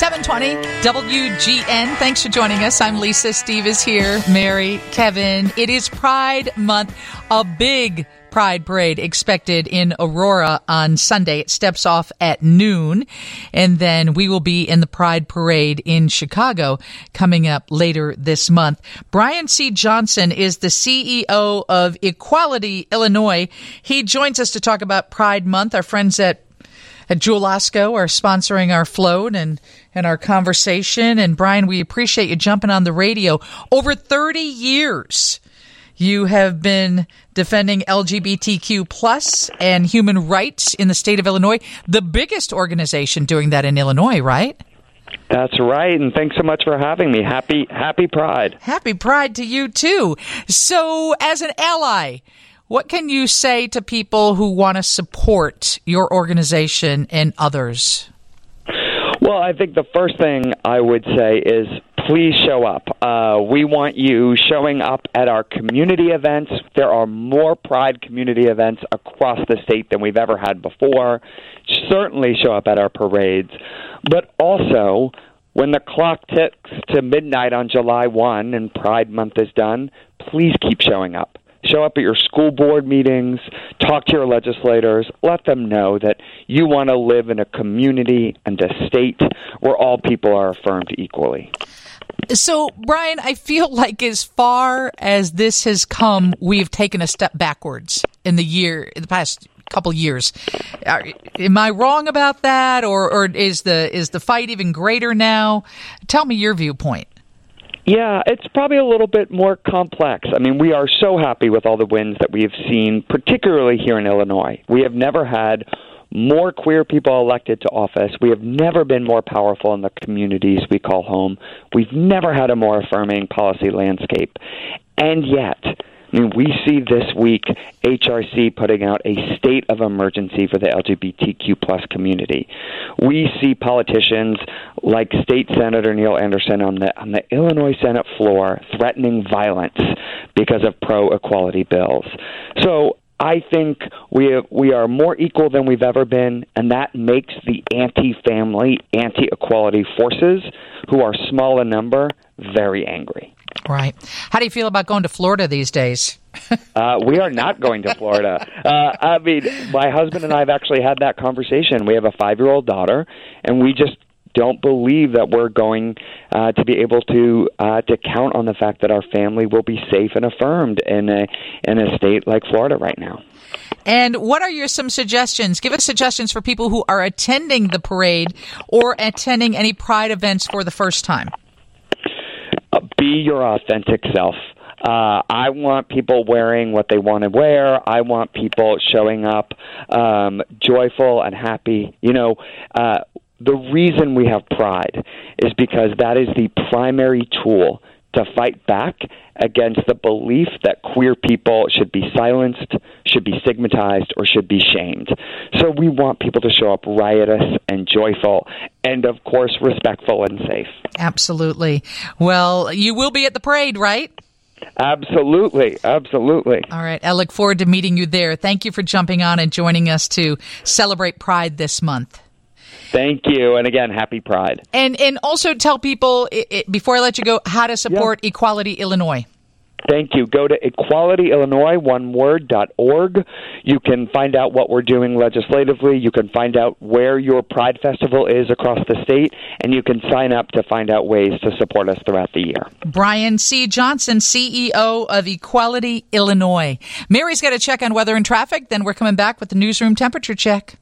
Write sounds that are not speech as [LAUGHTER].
720 WGN. Thanks for joining us. I'm Lisa. Steve is here. Mary, Kevin. It is Pride Month. A big Pride Parade expected in Aurora on Sunday. It steps off at noon. And then we will be in the Pride Parade in Chicago coming up later this month. Brian C. Johnson is the CEO of Equality Illinois. He joins us to talk about Pride Month. Our friends at Jewel Osco are sponsoring our float and, and our conversation. And Brian, we appreciate you jumping on the radio. Over 30 years, you have been defending LGBTQ plus and human rights in the state of Illinois, the biggest organization doing that in Illinois, right? That's right, and thanks so much for having me. Happy Happy Pride. Happy Pride to you too. So, as an ally, what can you say to people who want to support your organization and others? Well, I think the first thing I would say is please show up. Uh, we want you showing up at our community events. There are more Pride community events across the state than we've ever had before. Certainly show up at our parades. But also, when the clock ticks to midnight on July 1 and Pride Month is done, please keep showing up show up at your school board meetings, talk to your legislators, let them know that you want to live in a community and a state where all people are affirmed equally. So, Brian, I feel like as far as this has come, we've taken a step backwards in the year, in the past couple years. Am I wrong about that, or, or is the is the fight even greater now? Tell me your viewpoint. Yeah, it's probably a little bit more complex. I mean, we are so happy with all the wins that we have seen, particularly here in Illinois. We have never had more queer people elected to office. We have never been more powerful in the communities we call home. We've never had a more affirming policy landscape. And yet, I mean, we see this week HRC putting out a state of emergency for the LGBTQ plus community. We see politicians like State Senator Neil Anderson on the on the Illinois Senate floor threatening violence because of pro equality bills. So I think we we are more equal than we've ever been, and that makes the anti-family, anti-equality forces, who are small in number, very angry. Right. How do you feel about going to Florida these days? [LAUGHS] uh, we are not going to Florida. Uh, I mean, my husband and I have actually had that conversation. We have a five-year-old daughter, and we just don't believe that we're going uh, to be able to uh, to count on the fact that our family will be safe and affirmed in a in a state like Florida right now. And what are your some suggestions? Give us suggestions for people who are attending the parade or attending any pride events for the first time be your authentic self. Uh, I want people wearing what they want to wear. I want people showing up um, joyful and happy. You know, uh, the reason we have pride is because that is the primary tool to fight back against the belief that queer people should be silenced, should be stigmatized, or should be shamed. So we want people to show up riotous and joyful, and of course, respectful and safe. Absolutely. Well, you will be at the parade, right? Absolutely, absolutely. All right. I look forward to meeting you there. Thank you for jumping on and joining us to celebrate Pride this month. Thank you, and again, happy Pride. And and also tell people it, it, before I let you go how to support yeah. Equality Illinois. Thank you. Go to equalityillinois, one word, org. You can find out what we're doing legislatively. You can find out where your Pride Festival is across the state, and you can sign up to find out ways to support us throughout the year. Brian C. Johnson, CEO of Equality Illinois. Mary's got to check on weather and traffic. Then we're coming back with the newsroom temperature check.